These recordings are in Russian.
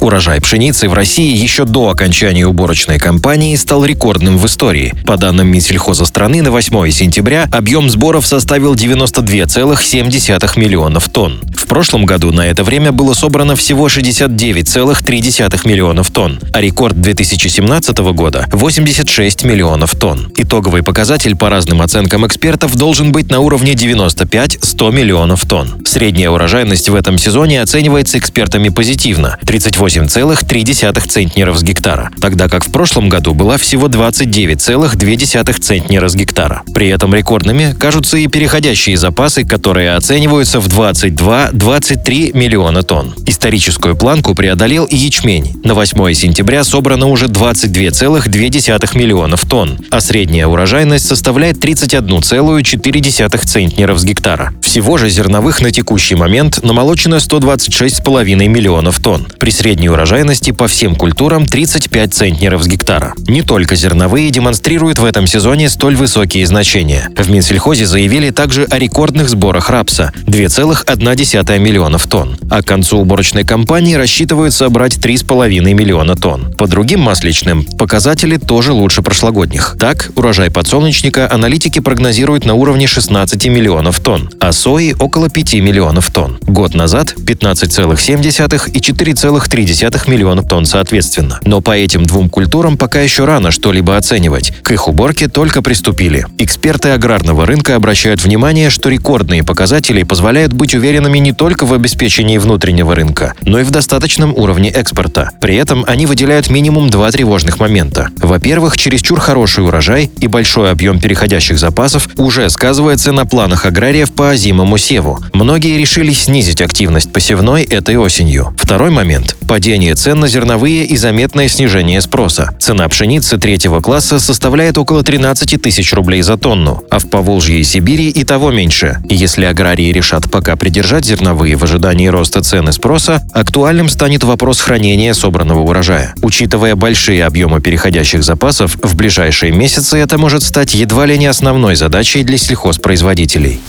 Урожай пшеницы в России еще до окончания уборочной кампании стал рекордным в истории. По данным Минсельхоза страны, на 8 сентября объем сборов составил 92,7 миллионов тонн. В прошлом году на это время было собрано всего 69,3 миллионов тонн, а рекорд 2017 года – 86 миллионов тонн. Итоговый показатель по разным оценкам экспертов должен быть на уровне 95-100 миллионов тонн. Средняя урожайность в этом сезоне оценивается экспертами позитивно – 38 28,3 центнеров с гектара, тогда как в прошлом году была всего 29,2 центнера с гектара. При этом рекордными кажутся и переходящие запасы, которые оцениваются в 22-23 миллиона тонн. Историческую планку преодолел и ячмень. На 8 сентября собрано уже 22,2 миллионов тонн, а средняя урожайность составляет 31,4 центнеров с гектара. Всего же зерновых на текущий момент намолочено 126,5 миллионов тонн. При средней урожайности по всем культурам 35 центнеров с гектара. Не только зерновые демонстрируют в этом сезоне столь высокие значения. В Минсельхозе заявили также о рекордных сборах рапса – 2,1 миллионов тонн. А к концу уборочной кампании рассчитывают собрать 3,5 миллиона тонн. По другим масличным показатели тоже лучше прошлогодних. Так, урожай подсолнечника аналитики прогнозируют на уровне 16 миллионов тонн, а сои – около 5 миллионов тонн. Год назад – 15,7 и 4,3 миллионов тонн соответственно. Но по этим двум культурам пока еще рано что-либо оценивать. К их уборке только приступили. Эксперты аграрного рынка обращают внимание, что рекордные показатели позволяют быть уверенными не только в обеспечении внутреннего рынка, но и в достаточном уровне экспорта. При этом они выделяют минимум два тревожных момента. Во-первых, чересчур хороший урожай и большой объем переходящих запасов уже сказывается на планах аграриев по озимому севу. Многие решили снизить активность посевной этой осенью. Второй момент – падение цен на зерновые и заметное снижение спроса. Цена пшеницы третьего класса составляет около 13 тысяч рублей за тонну, а в Поволжье и Сибири и того меньше. Если аграрии решат пока придержать зерновые в ожидании роста цен и спроса, актуальным станет вопрос хранения собранного урожая. Учитывая большие объемы переходящих запасов, в ближайшие месяцы это может стать едва ли не основной задачей для сельхозпроизводителей.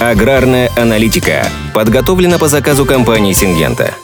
Аграрная аналитика подготовлена по заказу компании «Сингента».